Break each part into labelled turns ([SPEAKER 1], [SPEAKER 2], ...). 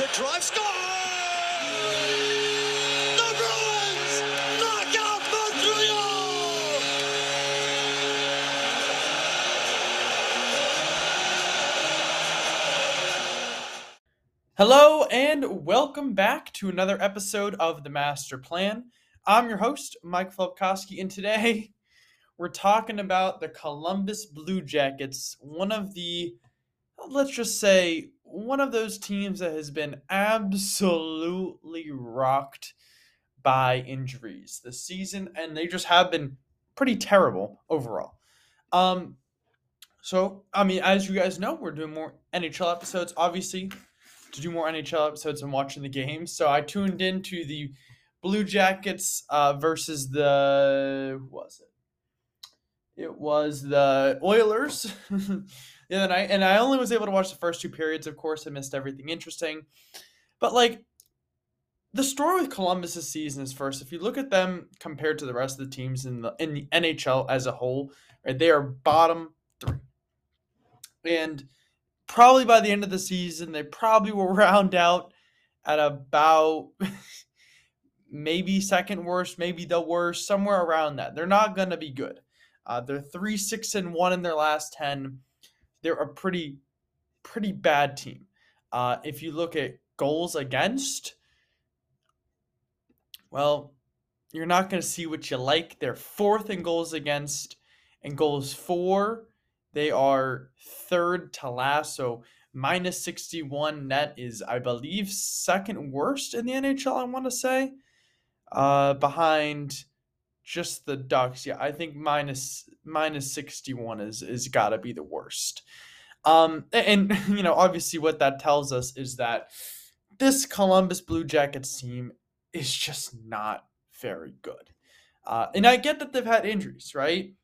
[SPEAKER 1] The drive score. The Bruins knock out Montreal.
[SPEAKER 2] Hello and welcome back to another episode of The Master Plan. I'm your host, Mike Flopkowski, and today we're talking about the Columbus Blue Jackets, one of the, let's just say, one of those teams that has been absolutely rocked by injuries this season, and they just have been pretty terrible overall. Um, so, I mean, as you guys know, we're doing more NHL episodes, obviously to do more NHL episodes and watching the games. So I tuned into the Blue Jackets uh, versus the who was it? It was the Oilers night, and I only was able to watch the first two periods. Of course, I missed everything interesting, but like the story with Columbus's season is first. If you look at them compared to the rest of the teams in the in the NHL as a whole, right, they are bottom three, and probably by the end of the season, they probably will round out at about maybe second worst, maybe the worst, somewhere around that. They're not going to be good. Uh, they're three, six, and one in their last ten. They're a pretty, pretty bad team. Uh, if you look at goals against, well, you're not going to see what you like. They're fourth in goals against, and goals for they are third to last. So minus 61 net is, I believe, second worst in the NHL, I want to say. Uh, behind just the Ducks. Yeah, I think minus minus 61 is is gotta be the worst. Um, a- and you know, obviously what that tells us is that this Columbus Blue Jackets team is just not very good. Uh, and I get that they've had injuries, right?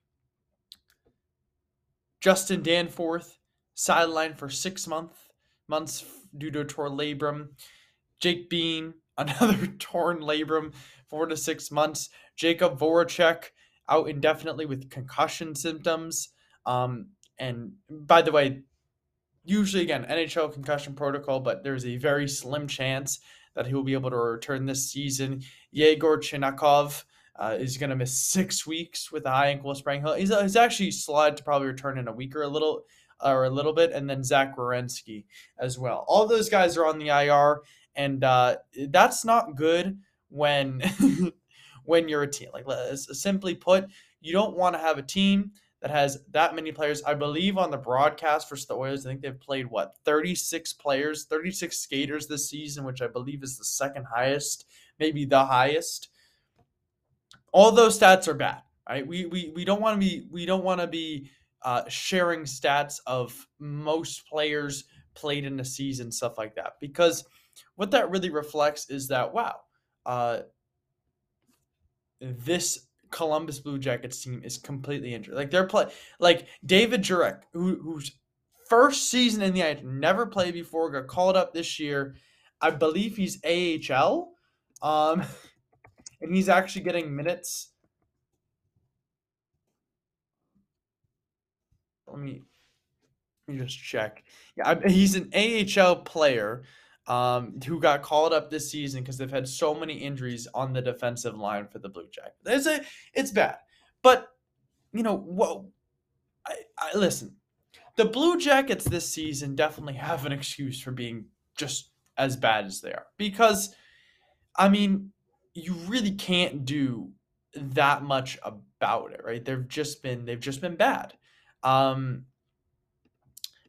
[SPEAKER 2] Justin Danforth sidelined for six month, months due to a torn labrum. Jake Bean, another torn labrum, four to six months. Jakub Voracek out indefinitely with concussion symptoms. Um, and by the way, usually again NHL concussion protocol, but there's a very slim chance that he will be able to return this season. Yegor Chinakhov uh, is going to miss six weeks with a high ankle sprain. He's, he's actually slotted to probably return in a week or a little or a little bit, and then Zach Werenski as well. All those guys are on the IR, and uh, that's not good when when you're a team. Like simply put, you don't want to have a team that has that many players. I believe on the broadcast for the Oilers, I think they've played what 36 players, 36 skaters this season, which I believe is the second highest, maybe the highest. All those stats are bad. Right? We we we don't want to be we don't want to be uh, sharing stats of most players played in a season, stuff like that, because what that really reflects is that wow, uh, this Columbus Blue Jackets team is completely injured. Like they're play like David Jurek, who whose first season in the NHL, never played before, got called up this year. I believe he's AHL. Um and he's actually getting minutes. Let me let me just check. Yeah, I, he's an AHL player um, who got called up this season because they've had so many injuries on the defensive line for the Blue Jackets. It's a, it's bad, but you know what? I, I listen. The Blue Jackets this season definitely have an excuse for being just as bad as they are because, I mean, you really can't do that much about it, right? They've just been they've just been bad. Um,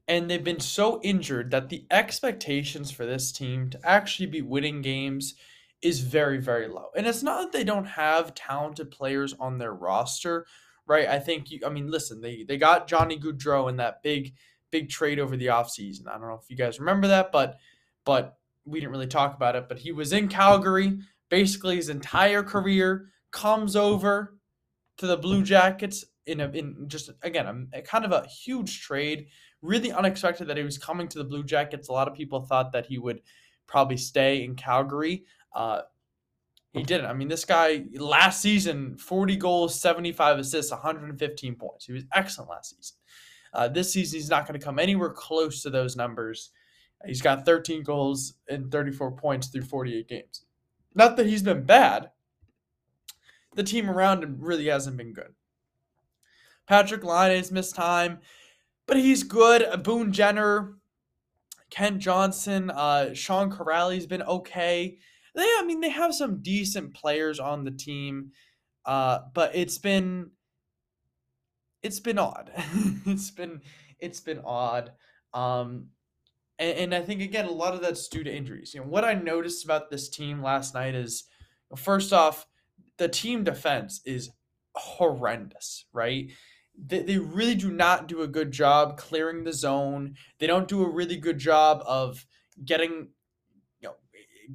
[SPEAKER 2] and they've been so injured that the expectations for this team to actually be winning games is very, very low. And it's not that they don't have talented players on their roster, right? I think you I mean, listen, they they got Johnny Gaudreau in that big, big trade over the offseason. I don't know if you guys remember that, but but we didn't really talk about it. But he was in Calgary basically his entire career, comes over to the Blue Jackets in a in just again a, kind of a huge trade. Really unexpected that he was coming to the Blue Jackets. A lot of people thought that he would probably stay in Calgary. Uh, he didn't. I mean, this guy last season, 40 goals, 75 assists, 115 points. He was excellent last season. Uh, this season, he's not going to come anywhere close to those numbers. He's got 13 goals and 34 points through 48 games. Not that he's been bad. The team around him really hasn't been good. Patrik Laine has missed time, but he's good. Boone Jenner, Kent Johnson, uh, Sean Kuraly's been okay. They, I mean, they have some decent players on the team, uh, but it's been, it's been odd. it's been, it's been odd. Um, and, and I think again, a lot of that's due to injuries. You know, what I noticed about this team last night is, first off, the team defense is horrendous, right? They, they really do not do a good job clearing the zone. They don't do a really good job of getting you know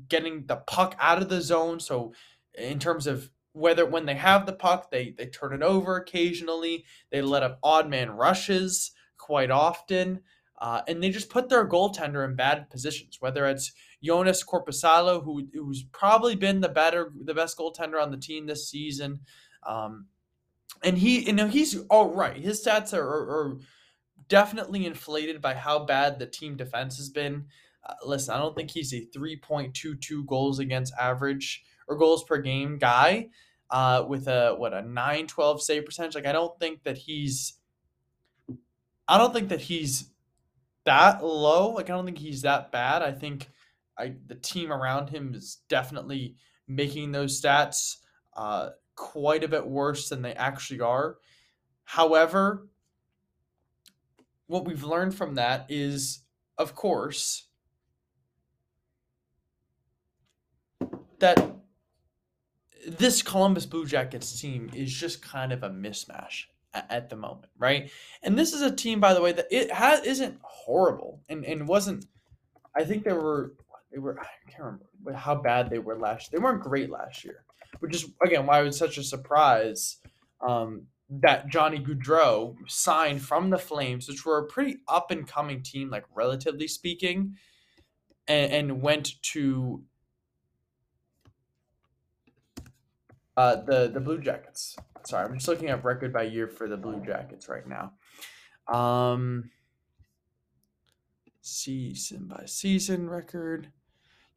[SPEAKER 2] getting the puck out of the zone. So in terms of whether when they have the puck, they they turn it over occasionally. They let up odd man rushes quite often. Uh, and they just put their goaltender in bad positions, whether it's Joonas Korpisalo, who who's probably been the better, the best goaltender on the team this season. Um, and he, you know, he's all oh. His stats are, are, are, definitely inflated by how bad the team defense has been. Uh, listen, I don't think he's a 3.22 goals against average or goals per game guy uh, with a what a 912 save percentage. Like I don't think that he's I don't think that he's that low. Like I don't think he's that bad. I think I the team around him is definitely making those stats uh, quite a bit worse than they actually are. However, what we've learned from that is, of course, that this Columbus Blue Jackets team is just kind of a mismatch at the moment, right? And this is a team, by the way, that it has isn't horrible and, and wasn't. I think they were they were I can't remember how bad they were last. They weren't great last year, which is again why it was such a surprise um, that Johnny Gaudreau signed from the Flames, which were a pretty up and coming team, like relatively speaking, and, and went to uh, the the Blue Jackets. Sorry, I'm just looking at record by year for the Blue Jackets right now. Um, season by season record.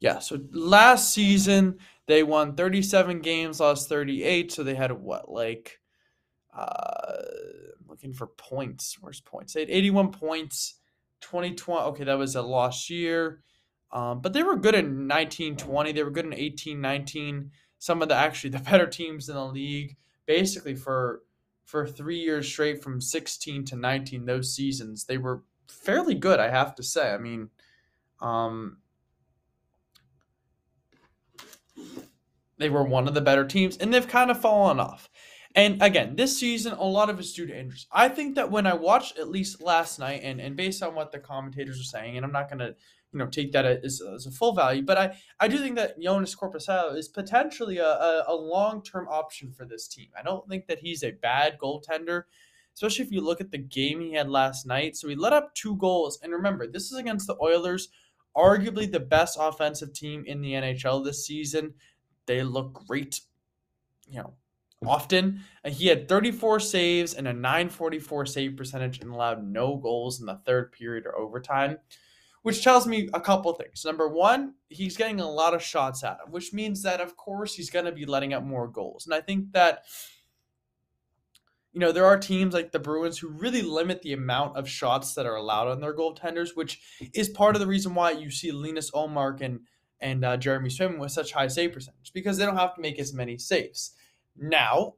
[SPEAKER 2] Yeah, so last season they won 37 games, lost 38, so they had what like uh looking for points. Where's points? They had 81 points. 2020. Okay, that was a lost year. Um, but they were good in 1920. They were good in 18, 19. Some of the actually the better teams in the league basically for for three years straight from 16 to 19 those seasons they were fairly good i have to say i mean um they were one of the better teams and they've kind of fallen off and again this season a lot of it's due to injuries i think that when i watched at least last night and, and based on what the commentators are saying and i'm not going to you know take that as, as a full value. But I, I do think that Joonas Korpisalo is potentially a, a, a long term option for this team. I don't think that he's a bad goaltender, especially if you look at the game he had last night. So he let up two goals, and remember this is against the Oilers, arguably the best offensive team in the NHL this season. They look great, you know, often. He had 34 saves and a 944 save percentage and allowed no goals in the third period or overtime which tells me a couple things. Number one, he's getting a lot of shots at him, which means that, of course, he's going to be letting up more goals. And I think that, you know, there are teams like the Bruins who really limit the amount of shots that are allowed on their goaltenders, which is part of the reason why you see Linus Ullmark and and uh, Jeremy Swayman with such high save percentage because they don't have to make as many saves. Now,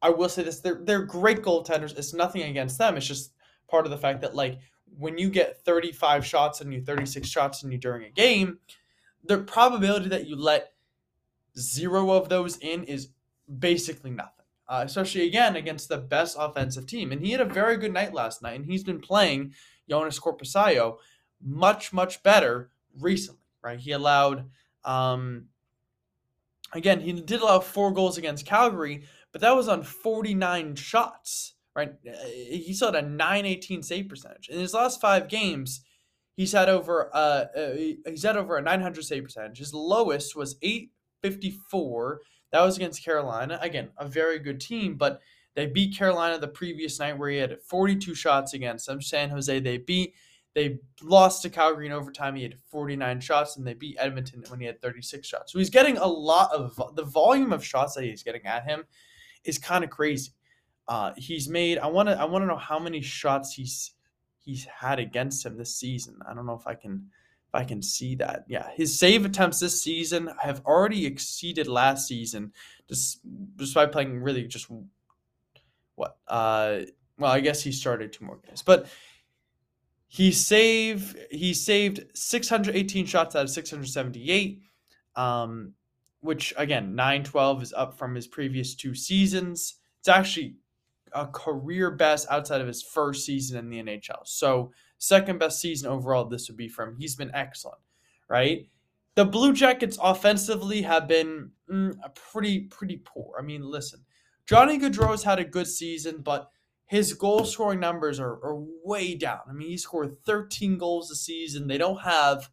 [SPEAKER 2] I will say this: they're they're great goaltenders. It's nothing against them. It's just part of the fact that like when you get 35 shots and you 36 shots and you during a game, the probability that you let zero of those in is basically nothing, uh, especially again against the best offensive team. And he had a very good night last night, and he's been playing Joonas Korpisalo much, much better recently, right? He allowed, um, again, he did allow four goals against Calgary, but that was on 49 shots, right? Uh, he still had a 918 save percentage. In his last five games, he's had over uh, uh he's had over a 900 save percentage. His lowest was 854. That was against Carolina. Again, a very good team, but they beat Carolina the previous night where he had 42 shots against them. San Jose they beat they lost to Calgary in overtime. He had 49 shots, and they beat Edmonton when he had 36 shots. So he's getting a lot of the volume of shots that he's getting at him is kind of crazy. Uh, he's made. I want to. I want to know how many shots he's he's had against him this season. I don't know if I can if I can see that. Yeah, his save attempts this season have already exceeded last season, just despite playing really just what. Uh, well, I guess he started two more games, but he saved he saved 618 shots out of 678, um, which again 912 is up from his previous two seasons. It's actually a career best outside of his first season in the NHL. So second best season overall this would be from. He's been excellent, right? The Blue Jackets offensively have been mm, pretty pretty poor. I mean, listen, Johnny Gaudreau's had a good season, but his goal scoring numbers are, are way down. I mean, he scored 13 goals a season. They don't have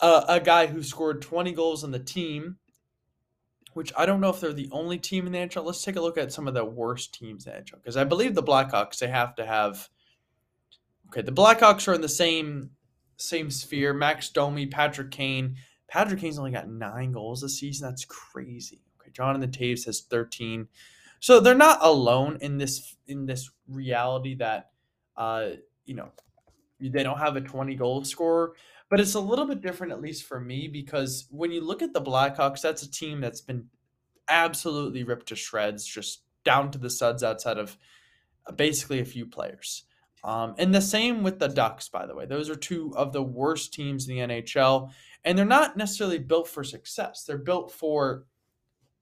[SPEAKER 2] a, a guy who scored 20 goals on the team, which I don't know if they're the only team in the NHL. Let's take a look at some of the worst teams in the NHL because I believe the Blackhawks they have to have. Okay, the Blackhawks are in the same same sphere. Max Domi, Patrick Kane. Patrick Kane's only got nine goals this season. That's crazy. Okay, Jonathan Toews has 13. So they're not alone in this in this reality that uh, you know they don't have a 20 goal scorer, but it's a little bit different at least for me because when you look at the Blackhawks, that's a team that's been absolutely ripped to shreds, just down to the suds outside of uh, basically a few players. Um, and the same with the Ducks, by the way. Those are two of the worst teams in the NHL, and they're not necessarily built for success. They're built for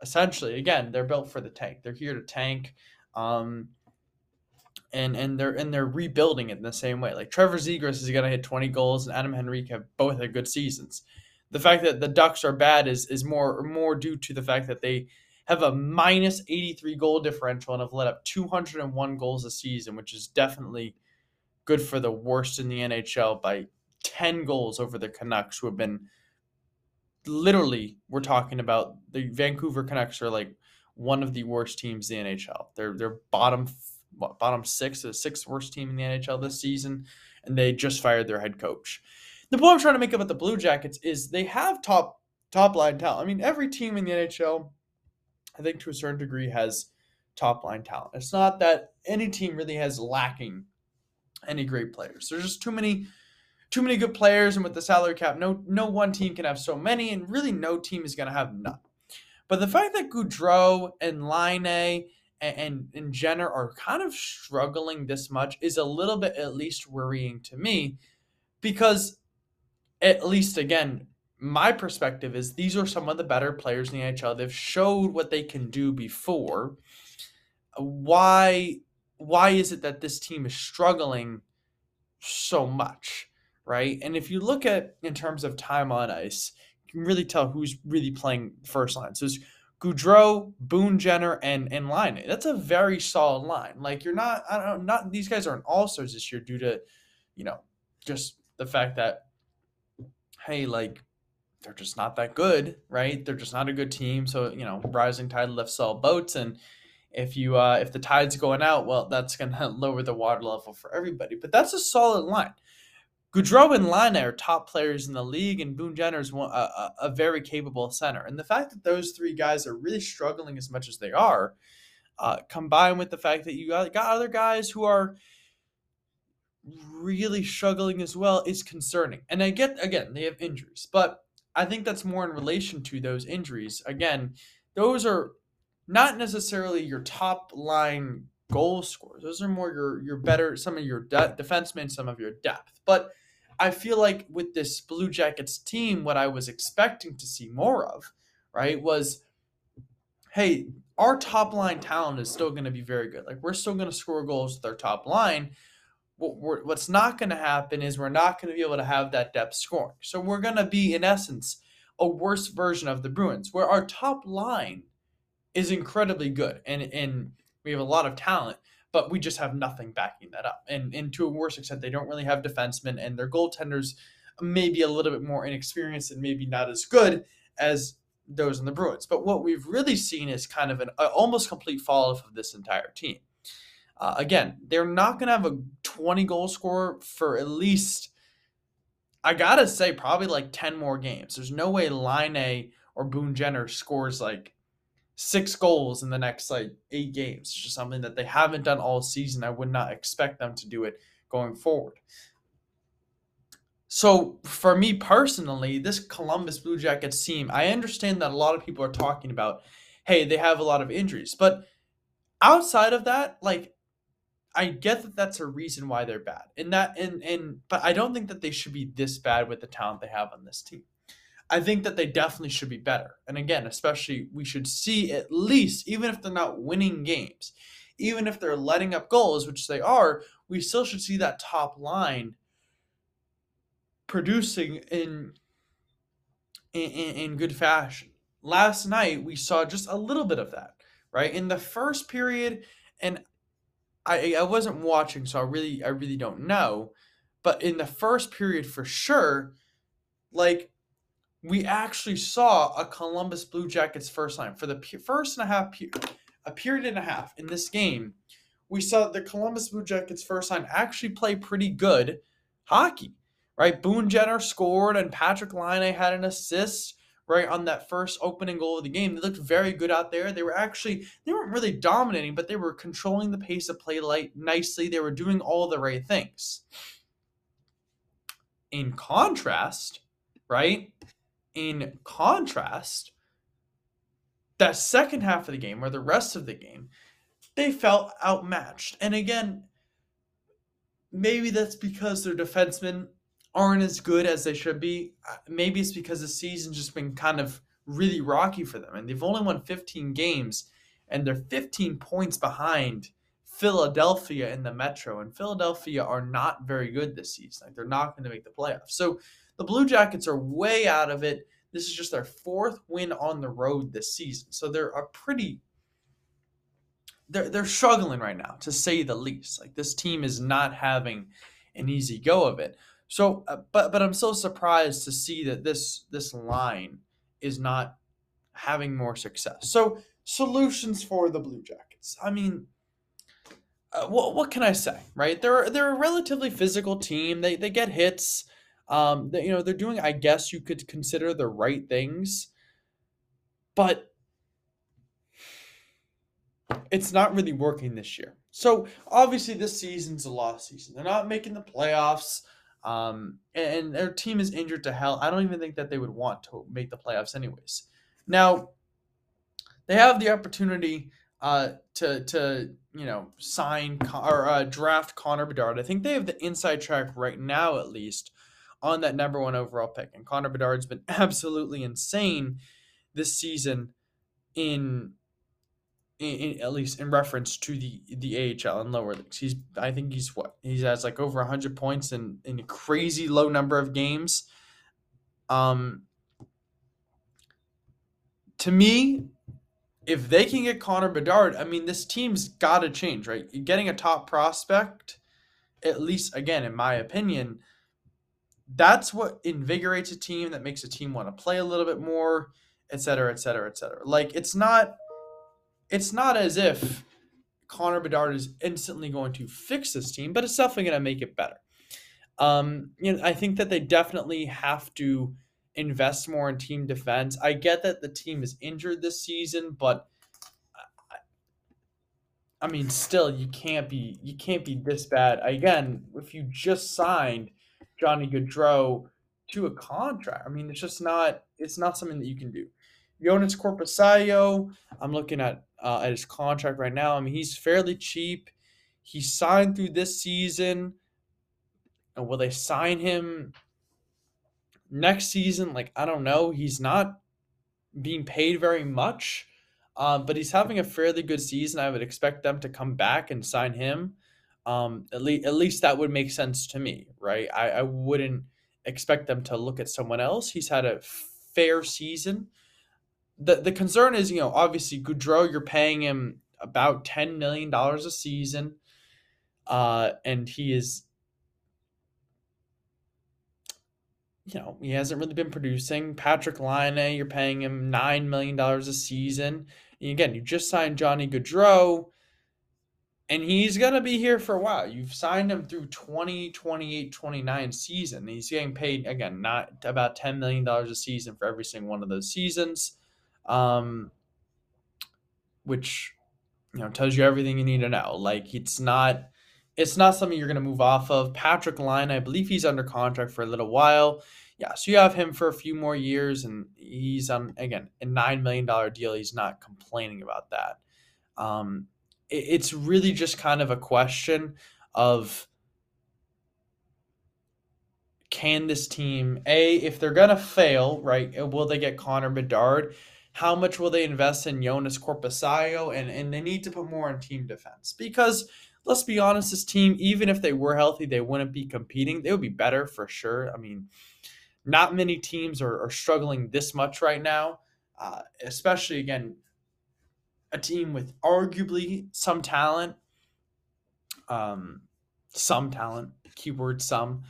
[SPEAKER 2] essentially again they're built for the tank. They're here to tank um and and they're and they're rebuilding it in the same way. Like trevor zegras is going to hit 20 goals and adam henrique have both had good seasons. The fact that the ducks are bad is is more more due to the fact that they have a minus 83 goal differential and have let up 201 goals a season which is definitely good for the worst in the nhl by 10 goals over the canucks who have been literally we're talking about the Vancouver Canucks are like one of the worst teams in the NHL. They're they're bottom what, bottom six, the sixth worst team in the NHL this season, and they just fired their head coach. The point I'm trying to make about the Blue Jackets is they have top top line talent. I mean, every team in the NHL, I think to a certain degree, has top line talent. It's not that any team really has lacking any great players. There's just too many too many good players, and with the salary cap, no no one team can have so many, and really no team is going to have none. But the fact that Gaudreau and Laine and, and, and Jenner are kind of struggling this much is a little bit at least worrying to me because at least again my perspective is these are some of the better players in the NHL. They've showed what they can do before. Why why is it that this team is struggling so much? Right? And if you look at in terms of time on ice, you can really tell who's really playing first line. So it's Gaudreau, Boone Jenner, and and Laine. That's a very solid line. Like you're not, I don't know, not these guys aren't all stars this year due to, you know, just the fact that, hey, like they're just not that good, right? They're just not a good team. So you know, rising tide lifts all boats, and if you uh, if the tide's going out, well, that's gonna lower the water level for everybody. But that's a solid line. Gaudreau and Laine are top players in the league, and Boone Jenner is one, a, a, very capable center. And the fact that those three guys are really struggling as much as they are, uh, combined with the fact that you got, got other guys who are really struggling as well, is concerning. And I get, again, they have injuries, but I think that's more in relation to those injuries. Again, those are not necessarily your top line goal scorers. Those are more your your better some of your de- defensemen, some of your depth. But I feel like with this Blue Jackets team, what I was expecting to see more of, right, was hey, our top line talent is still going to be very good. Like we're still going to score goals with our top line. What what's not going to happen is we're not going to be able to have that depth scoring. So we're going to be, in essence, a worse version of the Bruins, where our top line is incredibly good and and we have a lot of talent but we just have nothing backing that up. And and to a worse extent, they don't really have defensemen, and their goaltenders maybe a little bit more inexperienced and maybe not as good as those in the Bruins. But what we've really seen is kind of an almost complete fall off of this entire team. Uh, again, they're not going to have a 20 goal scorer for at least, I got to say, probably like 10 more games. There's no way Laine or Boone Jenner scores like six goals in the next like eight games. It's just something that they haven't done all season. I would not expect them to do it going forward. So for me personally, this Columbus Blue Jackets team, I understand that a lot of people are talking about, hey, they have a lot of injuries, but outside of that, like I get that that's a reason why they're bad. And that and and but I don't think that they should be this bad with the talent they have on this team. I think that they definitely should be better. And again, especially we should see at least, even if they're not winning games, even if they're letting up goals, which they are, we still should see that top line producing in in, in good fashion. Last night we saw just a little bit of that, right? In the first period, and I I wasn't watching, so I really I really don't know. But in the first period for sure, like we actually saw a Columbus Blue Jackets first line for the first and a half a period and a half in this game. We saw the Columbus Blue Jackets first line actually play pretty good hockey, right? Boone Jenner scored and Patrik Laine had an assist right on that first opening goal of the game. They looked very good out there. They were actually they weren't really dominating, but they were controlling the pace of play light nicely. They were doing all the right things. In contrast, right? In contrast, that second half of the game, or the rest of the game, they felt outmatched. And again, maybe that's because their defensemen aren't as good as they should be. Uh, maybe it's because the season's just been kind of really rocky for them. And they've only won 15 games, and they're 15 points behind Philadelphia in the Metro. And Philadelphia are not very good this season. Like they're not going to make the playoffs. So the Blue Jackets are way out of it. This is just their fourth win on the road this season. So they're a pretty they're they're struggling right now to say the least. Like this team is not having an easy go of it. So uh, but but I'm so surprised to see that this this line is not having more success. So solutions for the Blue Jackets. I mean, uh, what what can I say, right? They're they're a relatively physical team. They they get hits. Um, you know, they're doing, I guess you could consider the right things, but it's not really working this year. So obviously, this season's a lost season. They're not making the playoffs. Um, and their team is injured to hell. I don't even think that they would want to make the playoffs, anyways. Now, they have the opportunity uh, to to you know sign or uh, draft Connor Bedard. I think they have the inside track right now, at least, on that number one overall pick. And Connor Bedard's been absolutely insane this season in, in, in, at least in reference to the the AHL and lower leagues. He's I think he's what he has like over hundred points in in a crazy low number of games. Um, to me, if they can get Connor Bedard, I mean this team's got to change, right? Getting a top prospect, at least again in my opinion that's what invigorates a team that makes a team want to play a little bit more et cetera et cetera et cetera. Like it's not it's not as if connor bedard is instantly going to fix this team but it's definitely going to make it better. Um you know i think that they definitely have to invest more in team defense. I get that the team is injured this season but I mean, still, you can't be you can't be this bad. Again, if you just signed Johnny Gaudreau to a contract. I mean, it's just not it's not something that you can do. Joonas Korpisalo, I'm looking at uh, at his contract right now. I mean, he's fairly cheap. He signed through this season. And will they sign him next season? Like, I don't know. He's not being paid very much, um, but he's having a fairly good season. I would expect them to come back and sign him. Um, at, le- at least that would make sense to me, right? I, I wouldn't expect them to look at someone else. He's had a fair season. The, the concern is, you know, obviously Gaudreau, you're paying him about $10 million a season. Uh, and he is you know, he hasn't really been producing. Patrik Laine, you're paying him $9 million a season. And again, you just signed Johnny Gaudreau, and he's going to be here for a while. You've signed him through 2028 29 season. He's getting paid, again, not about $10 million a season for every single one of those seasons, um, which, you know, tells you everything you need to know. Like, it's not. It's not something you're going to move off of. Patrik Laine, I believe he's under contract for a little while yeah, so you have him for a few more years, and he's on again a nine million dollar deal. He's not complaining about that. Um, it's really just kind of a question of can this team a if they're gonna fail, right? Uh, will they get Connor Bedard? How much will they invest in joonas Korpisalo? And and they need to put more on team defense because let's be honest, this team, even if they were healthy, they wouldn't be competing. They would be better for sure. I mean not many teams are, are struggling this much right now, uh, especially again, a team with arguably some talent. Um, some talent, keyword some.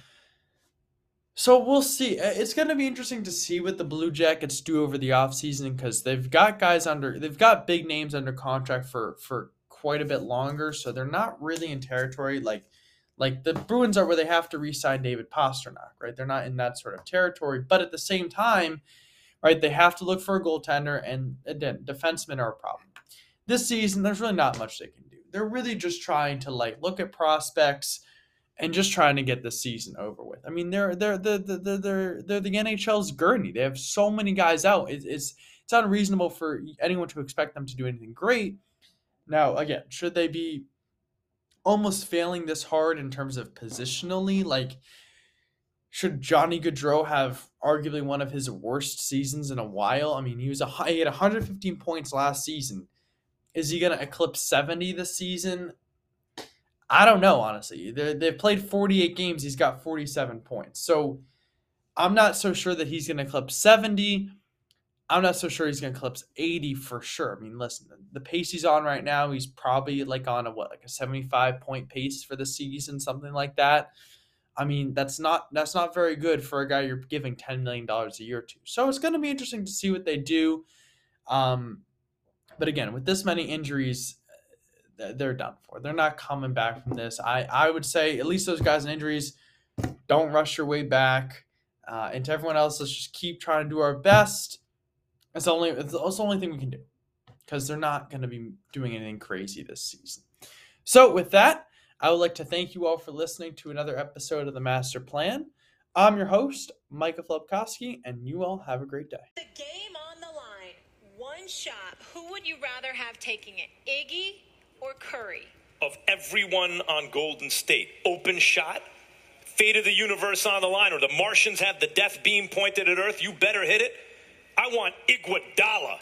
[SPEAKER 2] So we'll see. It's going to be interesting to see what the Blue Jackets do over the offseason because they've got guys under, they've got big names under contract for for quite a bit longer. So they're not really in territory like like the Bruins are where they have to re-sign David Pastrnak, right? They're not in that sort of territory, but at the same time, right, they have to look for a goaltender, and again, defensemen are a problem. This season, there's really not much they can do. They're really just trying to like look at prospects and just trying to get the season over with. I mean, they're they're the they're, they're, they're, they're the NHL's gurney. They have so many guys out. It's, it's it's unreasonable for anyone to expect them to do anything great. Now, again, should they be almost failing this hard in terms of positionally. Like, should Johnny Gaudreau have arguably one of his worst seasons in a while? I mean, he was a he had 115 points last season. Is he going to eclipse 70 this season? I don't know, honestly. they they've played 48 games. He's got 47 points. So I'm not so sure that he's going to eclipse 70. I'm not so sure he's going to eclipse 80 for sure. I mean, listen, the pace he's on right now, he's probably like on a what, like a 75 point pace for the season, something like that. I mean, that's not that's not very good for a guy you're giving 10 million dollars a year to. So it's going to be interesting to see what they do. Um, but again, with this many injuries, they're done for. They're not coming back from this. I I would say at least those guys in injuries, don't rush your way back. Uh, and to everyone else, let's just keep trying to do our best it's only it's the only thing we can do because they're not going to be doing anything crazy this season. So with that, I would like to thank you all for listening to another episode of the Master Plan. I'm your host, Micah Flubkowski, and you all have a great day.
[SPEAKER 3] The game on the line, one shot. Who would you rather have taking it, Iggy or Curry?
[SPEAKER 4] Of everyone on Golden State, open shot, fate of the universe on the line, or the Martians have the death beam pointed at Earth, you better hit it. I want Iguodala